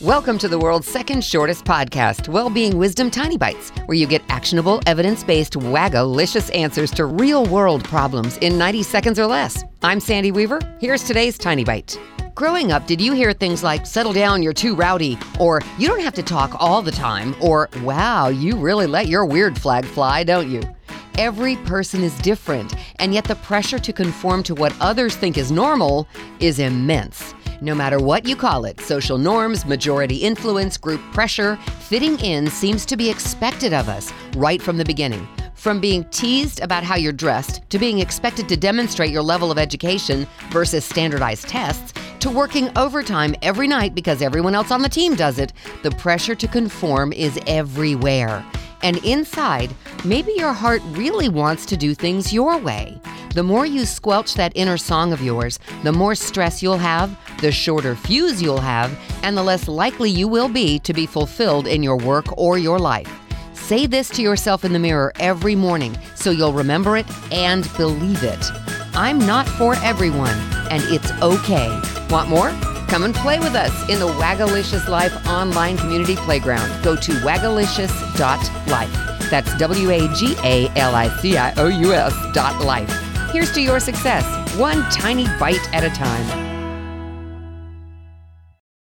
Welcome to the world's second shortest podcast, Wellbeing Wisdom Tiny Bites, where you get actionable, evidence based, wagalicious answers to real world problems in 90 seconds or less. I'm Sandy Weaver. Here's today's Tiny Bite. Growing up, did you hear things like, settle down, you're too rowdy, or you don't have to talk all the time, or wow, you really let your weird flag fly, don't you? Every person is different, and yet the pressure to conform to what others think is normal is immense. No matter what you call it social norms, majority influence, group pressure fitting in seems to be expected of us right from the beginning. From being teased about how you're dressed to being expected to demonstrate your level of education versus standardized tests to working overtime every night because everyone else on the team does it, the pressure to conform is everywhere. And inside, maybe your heart really wants to do things your way. The more you squelch that inner song of yours, the more stress you'll have, the shorter fuse you'll have, and the less likely you will be to be fulfilled in your work or your life. Say this to yourself in the mirror every morning so you'll remember it and believe it. I'm not for everyone, and it's okay. Want more? Come and play with us in the Wagalicious Life online community playground. Go to wagalicious.life. That's W A G A L I C I O U S dot life. Here's to your success, one tiny bite at a time.